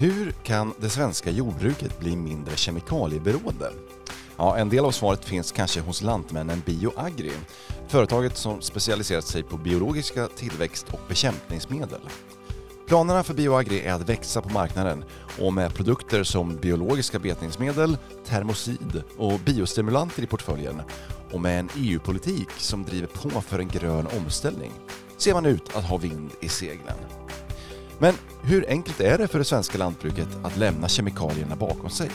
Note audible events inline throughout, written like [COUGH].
Hur kan det svenska jordbruket bli mindre kemikalieberoende? Ja, en del av svaret finns kanske hos lantmännen BioAgri, företaget som specialiserat sig på biologiska tillväxt och bekämpningsmedel. Planerna för BioAgri är att växa på marknaden och med produkter som biologiska betningsmedel, termosid och biostimulanter i portföljen och med en EU-politik som driver på för en grön omställning ser man ut att ha vind i seglen. Men hur enkelt är det för det svenska lantbruket att lämna kemikalierna bakom sig?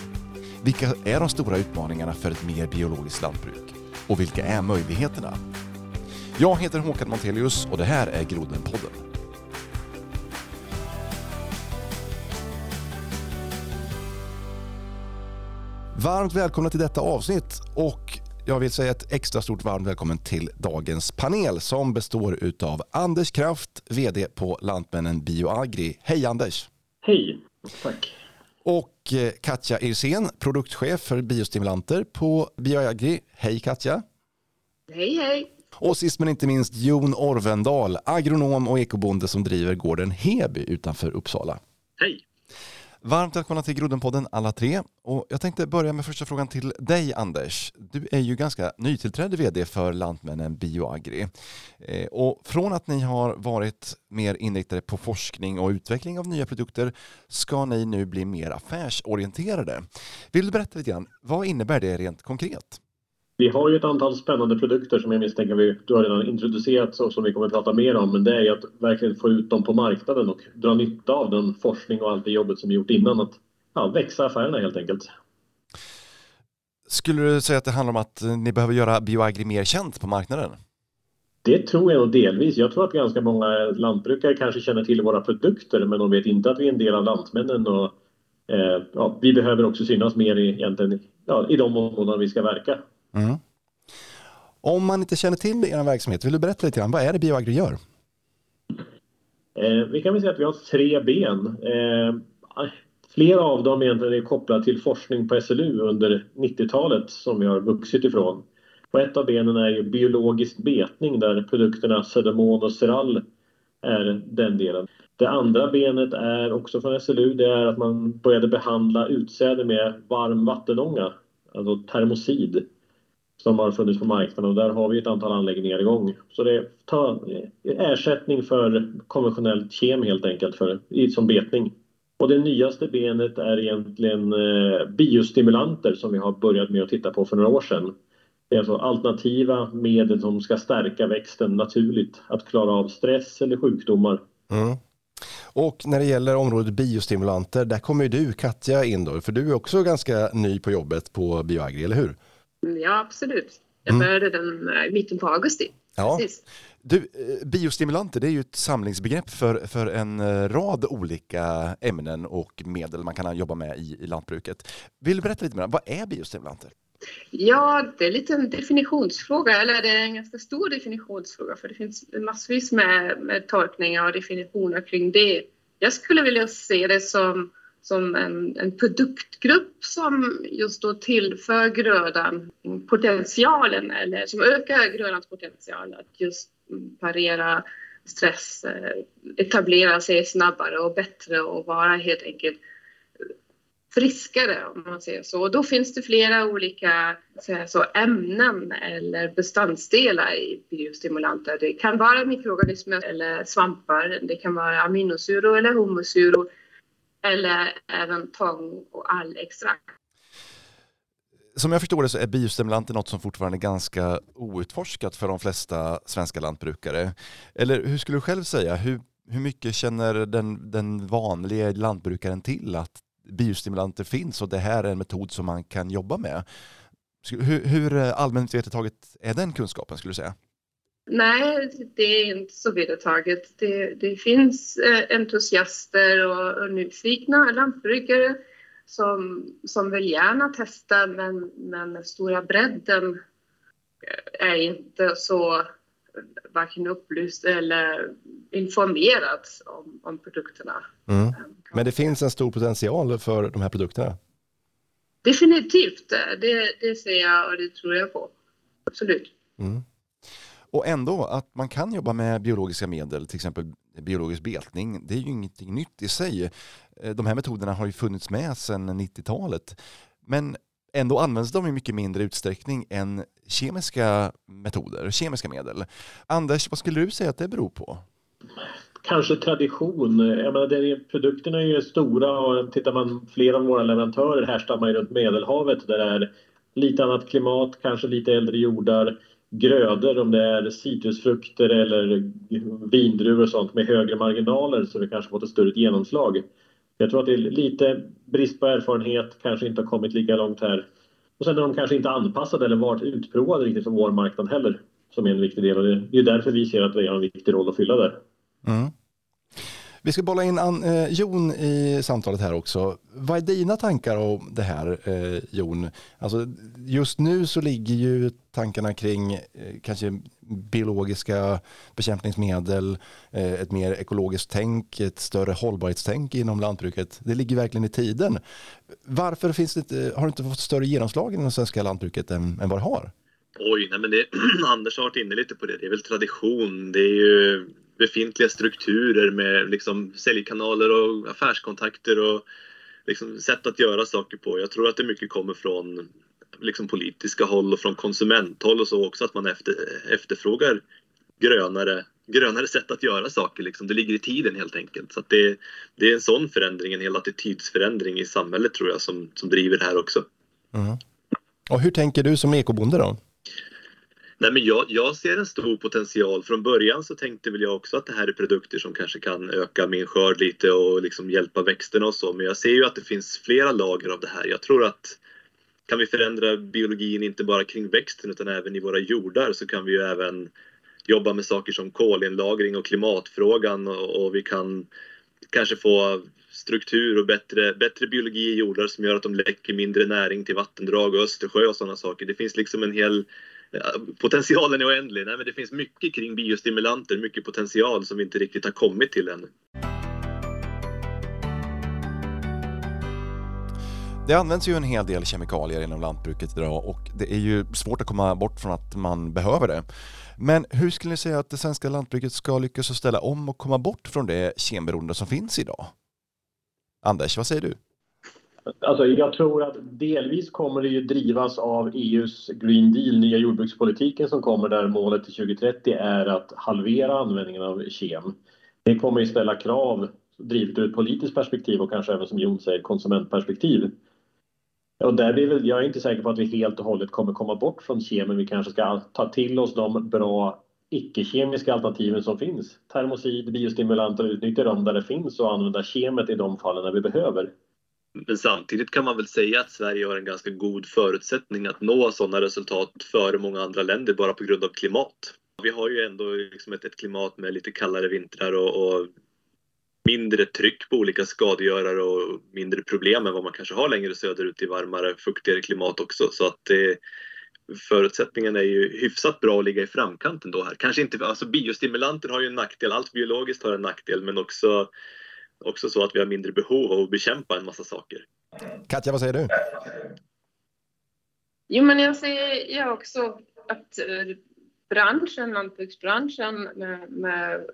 Vilka är de stora utmaningarna för ett mer biologiskt lantbruk? Och vilka är möjligheterna? Jag heter Håkan Montelius och det här är Grodenpodden. Varmt välkomna till detta avsnitt och jag vill säga ett extra stort varmt välkommen till dagens panel som består utav Anders Kraft, VD på Lantmännen Bioagri. Hej Anders! Hej, tack! Och eh, Katja Irsén, produktchef för biostimulanter på Bioagri. Hej Katja! Hej hej! Och sist men inte minst Jon Orvendal, agronom och ekobonde som driver gården Heby utanför Uppsala. Hej! Varmt välkomna till Groddenpodden alla tre. Och jag tänkte börja med första frågan till dig Anders. Du är ju ganska nytillträdd vd för Lantmännen Bioagri. Eh, och från att ni har varit mer inriktade på forskning och utveckling av nya produkter ska ni nu bli mer affärsorienterade. Vill du berätta lite grann, vad innebär det rent konkret? Vi har ju ett antal spännande produkter som jag misstänker vi, du har redan introducerat och som vi kommer att prata mer om. Men det är ju att verkligen få ut dem på marknaden och dra nytta av den forskning och allt det jobbet som vi gjort innan. Att ja, växa affärerna helt enkelt. Skulle du säga att det handlar om att ni behöver göra Bioagri mer känt på marknaden? Det tror jag nog delvis. Jag tror att ganska många lantbrukare kanske känner till våra produkter men de vet inte att vi är en del av Lantmännen. Och, eh, ja, vi behöver också synas mer i, egentligen, ja, i de områden vi ska verka. Mm. Om man inte känner till er verksamhet, vill du berätta lite grann, vad är det Bioagri gör? Eh, vi kan väl säga att vi har tre ben. Eh, flera av dem egentligen är kopplade till forskning på SLU under 90-talet som vi har vuxit ifrån. Och ett av benen är ju biologisk betning där produkterna Sedamon och Ceral är den delen. Det andra benet är också från SLU, det är att man började behandla utsäde med varm vattenånga, alltså termosid som har funnits på marknaden och där har vi ett antal anläggningar igång. Så det tar ersättning för konventionellt kem helt enkelt för, som betning. Och det nyaste benet är egentligen eh, biostimulanter som vi har börjat med att titta på för några år sedan. Det är alltså alternativa medel som ska stärka växten naturligt, att klara av stress eller sjukdomar. Mm. Och när det gäller området biostimulanter, där kommer ju du Katja in då, för du är också ganska ny på jobbet på Bioagri, eller hur? Ja, absolut. Jag mm. började den i eh, mitten på augusti. Ja. Du, eh, biostimulanter det är ju ett samlingsbegrepp för, för en eh, rad olika ämnen och medel man kan jobba med i, i lantbruket. Vill du berätta lite mer, vad är biostimulanter? Ja, det är lite en definitionsfråga, eller det är en ganska stor definitionsfråga för det finns massvis med, med tolkningar och definitioner kring det. Jag skulle vilja se det som som en, en produktgrupp som just då tillför grödan potentialen eller som ökar grödans potential att just parera stress, eh, etablera sig snabbare och bättre och vara helt enkelt friskare om man säger så. Och då finns det flera olika så, ämnen eller beståndsdelar i biostimulanter. Det kan vara mikroorganismer eller svampar, det kan vara aminosyror eller humusyror eller även tång och all extrakt. Som jag förstår det så är biostimulanter något som fortfarande är ganska outforskat för de flesta svenska lantbrukare. Eller hur skulle du själv säga, hur, hur mycket känner den, den vanliga lantbrukaren till att biostimulanter finns och det här är en metod som man kan jobba med? Hur, hur eh, allmänt vedertaget är den kunskapen skulle du säga? Nej, det är inte så vedertaget. Det, det finns eh, entusiaster och, och nyfikna lantbrukare som, som vill gärna testa men, men den stora bredden eh, är inte så varken upplyst eller informerad om, om produkterna. Mm. Men det finns en stor potential för de här produkterna? Definitivt, det, det ser jag och det tror jag på. Absolut. Mm. Och ändå att man kan jobba med biologiska medel, till exempel biologisk betning, det är ju ingenting nytt i sig. Eh, de här metoderna har ju funnits med sedan 90-talet. Men ändå används de i mycket mindre utsträckning än kemiska metoder, kemiska medel. Anders, vad skulle du säga att det beror på? Kanske tradition. Jag menar, det, produkterna är ju stora och tittar man flera av våra leverantörer härstammar ju runt Medelhavet där det är lite annat klimat, kanske lite äldre jordar, grödor om det är citrusfrukter eller vindruvor och sånt med högre marginaler så det kanske fått ett större genomslag. Jag tror att det är lite brist på erfarenhet, kanske inte har kommit lika långt här. Och sen är de kanske inte anpassade eller varit utprovade riktigt för vår marknad heller, som är en viktig del. Och det är därför vi ser att vi har en viktig roll att fylla där. Mm. Vi ska bolla in An, eh, Jon i samtalet här också. Vad är dina tankar om det här eh, Jon? Alltså, just nu så ligger ju tankarna kring eh, kanske biologiska bekämpningsmedel, eh, ett mer ekologiskt tänk, ett större hållbarhetstänk inom lantbruket. Det ligger verkligen i tiden. Varför finns det inte, har det inte fått större genomslag inom det svenska lantbruket än, än vad det har? Oj, nej men det, [CLEARS THROAT] Anders har varit inne lite på det. Det är väl tradition. Det är ju befintliga strukturer med liksom säljkanaler och affärskontakter och liksom sätt att göra saker på. Jag tror att det mycket kommer från liksom politiska håll och från konsumenthåll och så också att man efter, efterfrågar grönare, grönare sätt att göra saker. Liksom. Det ligger i tiden helt enkelt. Så det, det är en sån förändring, en hel attitydsförändring i samhället tror jag som, som driver det här också. Mm. Och hur tänker du som ekobonde då? Nej, men jag, jag, ser en stor potential. Från början så tänkte väl jag också att det här är produkter som kanske kan öka min skörd lite och liksom hjälpa växterna och så. Men jag ser ju att det finns flera lager av det här. Jag tror att kan vi förändra biologin inte bara kring växten utan även i våra jordar så kan vi ju även jobba med saker som kolinlagring och klimatfrågan och, och vi kan kanske få struktur och bättre, bättre biologi i jordar som gör att de läcker mindre näring till vattendrag och Östersjö och sådana saker. Det finns liksom en hel potentialen är oändlig. Nej, men det finns mycket kring biostimulanter, mycket potential som vi inte riktigt har kommit till ännu. Det används ju en hel del kemikalier inom lantbruket idag och det är ju svårt att komma bort från att man behöver det. Men hur skulle ni säga att det svenska lantbruket ska lyckas ställa om och komma bort från det kemberoende som finns idag? Anders, vad säger du? Alltså, jag tror att delvis kommer det ju drivas av EUs Green Deal, nya jordbrukspolitiken som kommer där målet till 2030 är att halvera användningen av kem. Det kommer ju ställa krav, drivet ur ett politiskt perspektiv och kanske även som Jon säger konsumentperspektiv. Och där blir väl, jag är inte säker på att vi helt och hållet kommer komma bort från kemen. Vi kanske ska ta till oss de bra icke-kemiska alternativen som finns. Termosid, biostimulanter, utnyttja dem där det finns och använda kemet i de fallen när vi behöver. Men samtidigt kan man väl säga att Sverige har en ganska god förutsättning att nå sådana resultat före många andra länder bara på grund av klimat. Vi har ju ändå liksom ett, ett klimat med lite kallare vintrar och, och, mindre tryck på olika skadegörare och mindre problem än vad man kanske har längre söderut i varmare, fuktigare klimat också. Så att eh, förutsättningen är ju hyfsat bra att ligga i framkant ändå här. Kanske inte, alltså biostimulanter har ju en nackdel, allt biologiskt har en nackdel, men också också så att vi har mindre behov av att bekämpa en massa saker. Katja, vad säger du? Jo, men jag säger jag också att eh, branschen, lantbruksbranschen med, med,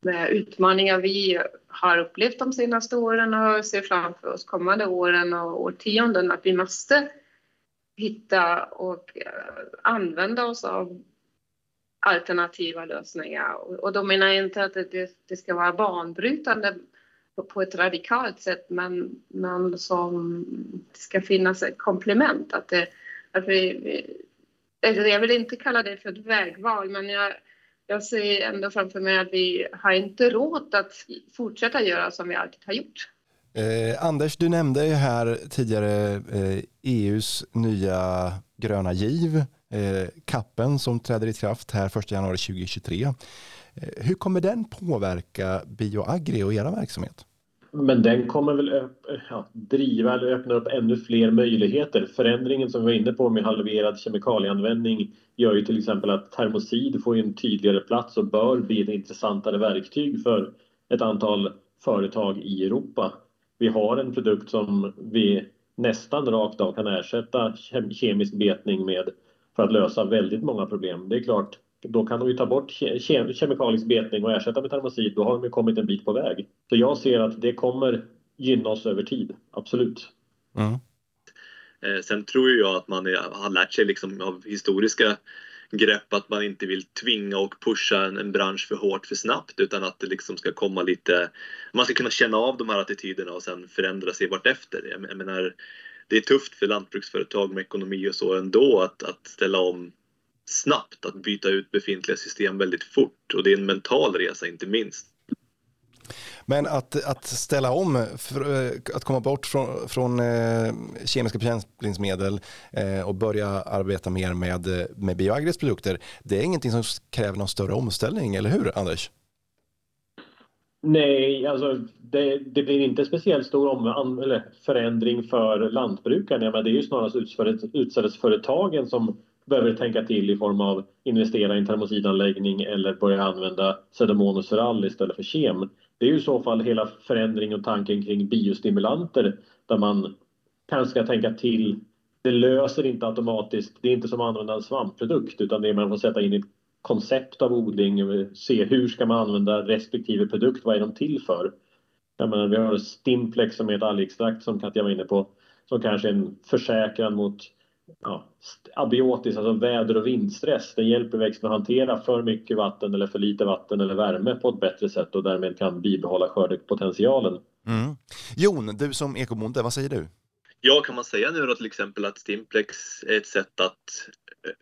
med utmaningar vi har upplevt de senaste åren och ser framför oss kommande åren och årtionden att vi måste hitta och eh, använda oss av alternativa lösningar. Och då menar jag inte att det, det ska vara banbrytande på ett radikalt sätt men, men som ska finnas ett komplement. Att det, att vi, alltså jag vill inte kalla det för ett vägval men jag, jag ser ändå framför mig att vi har inte råd att fortsätta göra som vi alltid har gjort. Eh, Anders, du nämnde ju här tidigare eh, EUs nya gröna giv, eh, kappen som träder i kraft här 1 januari 2023. Eh, hur kommer den påverka Bioagri och era verksamhet? Men den kommer väl ja, driva eller öppna upp ännu fler möjligheter. Förändringen som vi var inne på med halverad kemikalieanvändning gör ju till exempel att termosid får en tydligare plats och bör bli ett intressantare verktyg för ett antal företag i Europa. Vi har en produkt som vi nästan rakt av kan ersätta kemisk betning med för att lösa väldigt många problem. Det är klart, då kan de ju ta bort ke kemikalisk betning och ersätta med termosid. Då har de ju kommit en bit på väg. Så jag ser att det kommer gynna oss över tid, absolut. Mm. Eh, sen tror jag att man är, har lärt sig liksom av historiska grepp att man inte vill tvinga och pusha en, en, bransch för hårt för snabbt utan att det liksom ska komma lite, man ska kunna känna av de här attityderna och sen förändra sig vartefter. Jag, jag menar, det är tufft för lantbruksföretag med ekonomi och så ändå att, att ställa om snabbt, att byta ut befintliga system väldigt fort och det är en mental resa inte minst. Men att, att ställa om, för, eh, att komma bort från, från eh, kemiska bekämpningsmedel eh, och börja arbeta mer med, med bioagris produkter, det är ingenting som kräver någon större omställning, eller hur Anders? Nej, alltså det, det blir inte speciellt stor om, eller förändring för lantbrukarna. Men det är ju snarast utsädesföretagen som behöver tänka till i form av investera i en termosidanläggning eller börja använda Pseudomonas istället för kem. Det är ju i så fall hela förändringen och tanken kring biostimulanter där man kanske ska tänka till. Det löser inte automatiskt, det är inte som att använda en svampprodukt utan det är man får sätta in ett koncept av odling, se hur ska man använda respektive produkt, vad är de till för? Jag menar, vi har Stimplex som är ett algextrakt som Katja var inne på som kanske är en försäkran mot ja, abiotisk, alltså väder och vindstress. Den hjälper växten att hantera för mycket vatten eller för lite vatten eller värme på ett bättre sätt och därmed kan bibehålla skördepotentialen. Mm. Jon, du som ekobonde, vad säger du? Ja, kan man säga nu då till exempel att Stimplex är ett sätt att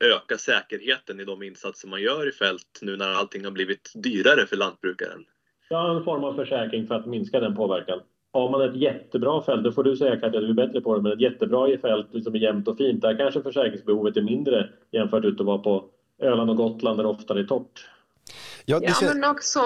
öka säkerheten i de insatser man gör i fält nu när allting har blivit dyrare för lantbrukaren? Ja, en form av försäkring för att minska den påverkan har man ett jättebra fält, då får du säga Katja, du är bättre på det, men ett jättebra fält som är jämnt och fint, där kanske försäkringsbehovet är mindre jämfört med att vara på Öland och Gotland där det oftare är torrt. Ja, ja men också,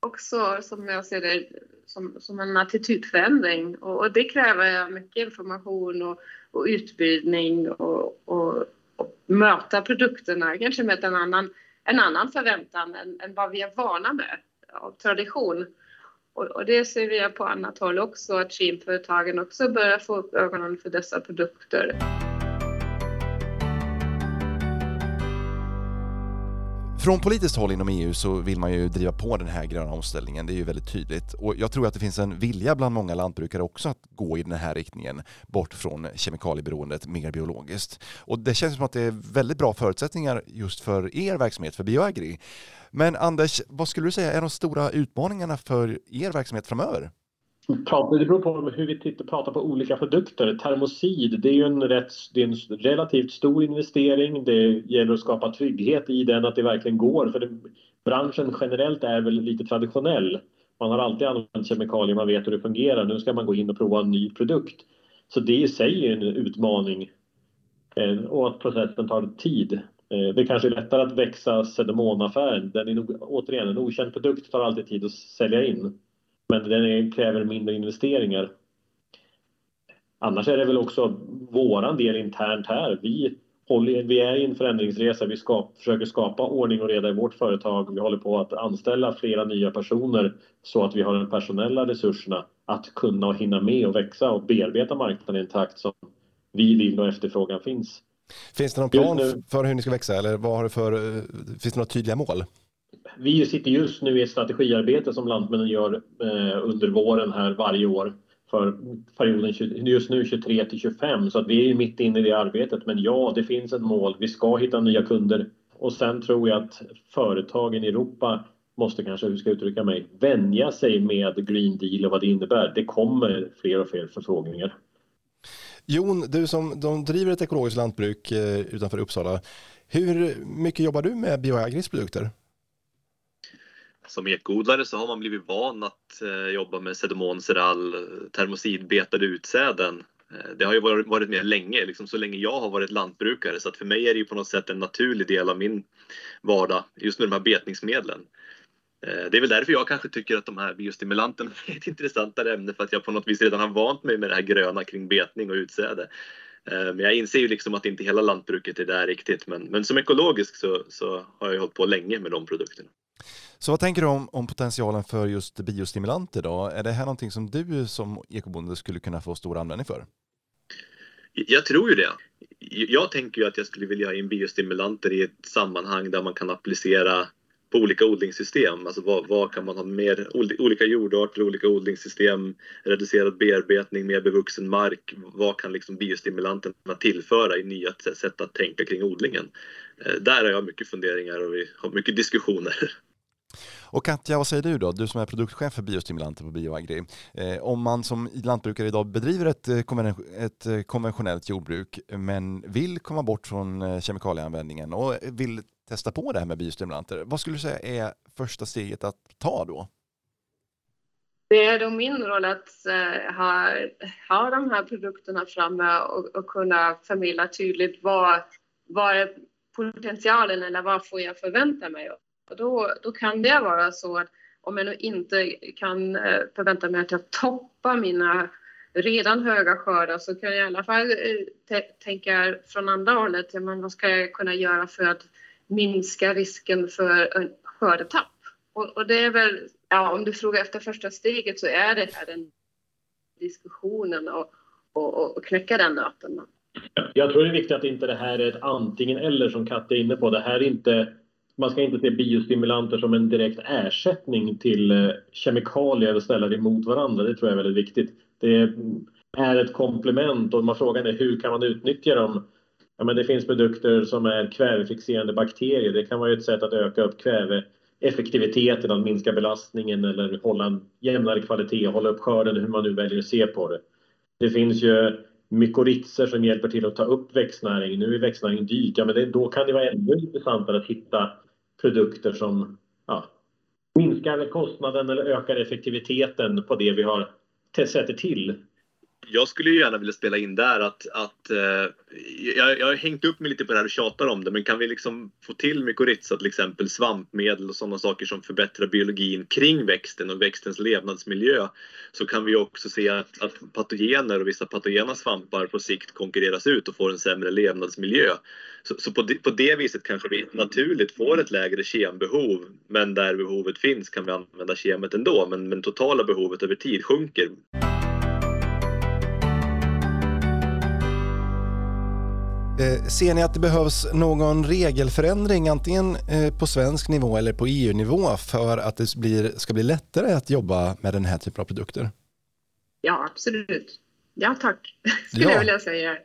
också som jag ser det som, som en attitydförändring och, och det kräver mycket information och, och utbildning och, och, och, möta produkterna kanske med en annan, en annan förväntan än, än vad vi är vana med av tradition. Och, och, det ser vi på annat håll också, att kemföretagen också börjar få upp ögonen för dessa produkter. Från politiskt håll inom EU så vill man ju driva på den här gröna omställningen, det är ju väldigt tydligt. Och jag tror att det finns en vilja bland många lantbrukare också att gå i den här riktningen, bort från kemikalieberoendet, mer biologiskt. Och det känns som att det är väldigt bra förutsättningar just för er verksamhet, för Bioagri. Men Anders, vad skulle du säga är de stora utmaningarna för er verksamhet framöver? Det beror på hur vi tittar, pratar på olika produkter. Termosid, det är ju en, rätt, det är en relativt stor investering. Det gäller att skapa trygghet i den, att det verkligen går. För det, branschen generellt är väl lite traditionell. Man har alltid använt kemikalier, man vet hur det fungerar. Nu ska man gå in och prova en ny produkt. Så det i sig är en utmaning. Eh, och att processen tar tid. Eh, det kanske är lättare att växa Sedemonaffären. Den är återigen en okänd produkt, tar alltid tid att sälja in. Men den kräver mindre investeringar. Annars är det väl också våran del internt här. Vi, håller, vi är i en förändringsresa. Vi skap, försöker skapa ordning och reda i vårt företag. Vi håller på att anställa flera nya personer så att vi har de personella resurserna att kunna och hinna med och växa och bearbeta marknaden i en takt som vi vill och efterfrågan finns. Finns det någon plan nu, för hur ni ska växa eller vad har du för, finns det några tydliga mål? Vi sitter just nu i ett strategiarbete som Lantmännen gör eh, under våren här varje år för perioden just nu 23 till 25 så att vi är ju mitt inne i det arbetet. Men ja, det finns ett mål. Vi ska hitta nya kunder och sen tror jag att företagen i Europa måste kanske, hur ska jag uttrycka mig, vänja sig med Green Deal och vad det innebär. Det kommer fler och fler förfrågningar. Jon, du som de driver ett ekologiskt lantbruk eh, utanför Uppsala, hur mycket jobbar du med Bioagris produkter? Som ekodlare så har man blivit van att eh, jobba med Sedomon, seral, termosidbetade utsäden. Eh, det har ju varit, varit med länge, liksom så länge jag har varit lantbrukare så att för mig är det ju på något sätt en naturlig del av min vardag just med de här betningsmedlen. Eh, det är väl därför jag kanske tycker att de här biostimulanterna [LAUGHS] är ett intressantare ämne för att jag på något vis redan har vant mig med det här gröna kring betning och utsäde. Eh, men jag inser ju liksom att inte hela lantbruket är där riktigt. Men, men som ekologisk så, så har jag hållit på länge med de produkterna. Så vad tänker du om, om potentialen för just biostimulanter då? Är det här någonting som du som ekobonde skulle kunna få stor användning för? Jag tror ju det. Jag tänker ju att jag skulle vilja ha in biostimulanter i ett sammanhang där man kan applicera på olika odlingssystem. Alltså vad, vad, kan man ha mer? Olika jordarter, olika odlingssystem, reducerad bearbetning, mer bevuxen mark. Vad kan liksom biostimulanterna tillföra i nya sätt att tänka kring odlingen? Eh, där har jag mycket funderingar och vi har mycket diskussioner. [LAUGHS] Och Katja, vad säger du då? Du som är produktchef för biostimulanter på Bioagri. Eh, om man som lantbrukare idag bedriver ett, eh, ett eh, konventionellt jordbruk men vill komma bort från eh, kemikalieanvändningen och vill testa på det här med biostimulanter. Vad skulle du säga är första steget att ta då? Det är då min roll att ha, ha de här produkterna framme och, och kunna förmedla tydligt vad, vad är potentialen eller vad får jag förvänta mig. Och då, då kan det vara så att om jag nu inte kan eh, förvänta mig att jag toppar mina redan höga skördar så kan jag i alla fall eh, tänka från andra hållet, men vad ska jag kunna göra för att minska risken för skördetapp. Och, och, det är väl, ja, om du frågar efter första steget så är det här den diskussionen och, och, och knäcka den nöten. Jag tror det är viktigt att inte det här är ett antingen eller som Katte är inne på. Det här är inte, man ska inte se biostimulanter som en direkt ersättning till eh, kemikalier och ställa det mot varandra. Det tror jag är väldigt viktigt. Det är ett komplement och man frågan är hur kan man utnyttja dem Ja, men det finns produkter som är kvävefixerande bakterier. Det kan vara ett sätt att öka upp kväveeffektiviteten, att minska belastningen eller hålla en jämnare kvalitet, hålla upp skörden, hur man nu väljer att se på det. Det finns ju mykorrhizer som hjälper till att ta upp växtnäring. Nu är växtnäring dyrt, ja, men det, då kan det vara ännu intressantare att hitta produkter som ja, minskar kostnaden eller ökar effektiviteten på det vi har sätter till jag skulle ju gärna vilja spela in där att, att eh, jag, jag har hängt upp mig lite på det här och tjatar om det men kan vi liksom få till mykorrhiza till exempel svampmedel och sådana saker som förbättrar biologin kring växten och växtens levnadsmiljö så kan vi också se att, att patogener och vissa patogena svampar på sikt konkurreras ut och får en sämre levnadsmiljö. Så, så på, det, på det viset kanske vi naturligt får ett lägre kembehov men där behovet finns kan vi använda kemet ändå men, men totala behovet över tid sjunker. Ser ni att det behövs någon regelförändring antingen eh, på svensk nivå eller på EU-nivå för att det blir, ska bli lättare att jobba med den här typen av produkter? Ja, absolut. Ja, tack, [LAUGHS] skulle ja. jag vilja säga.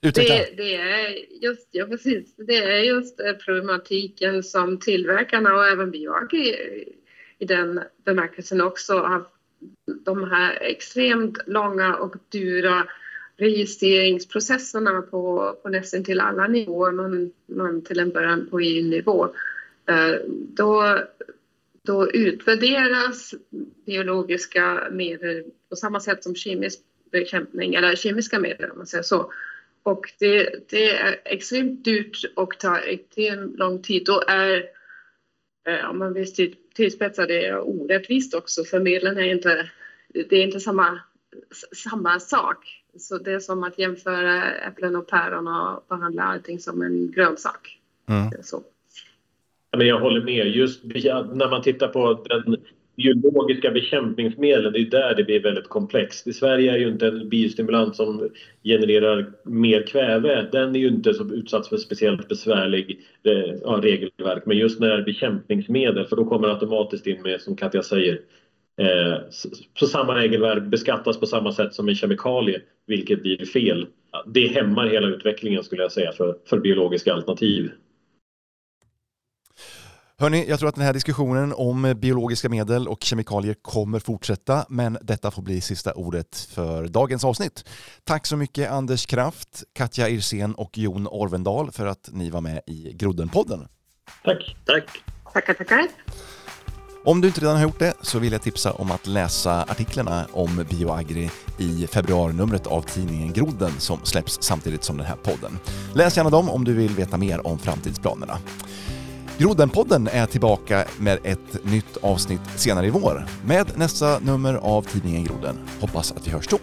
Det, det, är just, ja, precis. Det är just eh, problematiken som tillverkarna och även Bioagi i den bemärkelsen också har de här extremt långa och dyra registreringsprocesserna på, på nästan till alla nivåer, men, men till en början på EU-nivå. Eh, då, då utvärderas biologiska medel på samma sätt som kemisk bekämpning eller kemiska medel om man säger så. Och det, det är extremt dyrt och tar extremt lång tid. Då är, eh, om man vill tillspetsa det, orättvist också för medlen är inte, det är inte samma, samma sak. Så det är som att jämföra äpplen och päron och behandla allting som en grönsak. Mm. Så. Men jag håller med. Just när man tittar på den biologiska bekämpningsmedlen, det är där det blir väldigt komplext. I Sverige är ju inte en biostimulant som genererar mer kväve, den är ju inte så utsatt för speciellt besvärlig eh, ja, regelverk. Men just när det är bekämpningsmedel, för då kommer det automatiskt in med, som Katja säger, Eh, så samma regelverk beskattas på samma sätt som en kemikalie, vilket blir fel. Det hämmar hela utvecklingen skulle jag säga för, för biologiska alternativ. Hörni, jag tror att den här diskussionen om biologiska medel och kemikalier kommer fortsätta, men detta får bli sista ordet för dagens avsnitt. Tack så mycket Anders Kraft, Katja Irsén och Jon Orvendal för att ni var med i Groddenpodden. Tack. Tack. Tackar, tackar. Om du inte redan har gjort det så vill jag tipsa om att läsa artiklarna om Bioagri i februarinumret av tidningen Groden som släpps samtidigt som den här podden. Läs gärna dem om du vill veta mer om framtidsplanerna. Grodenpodden är tillbaka med ett nytt avsnitt senare i vår med nästa nummer av tidningen Groden. Hoppas att vi hörs då.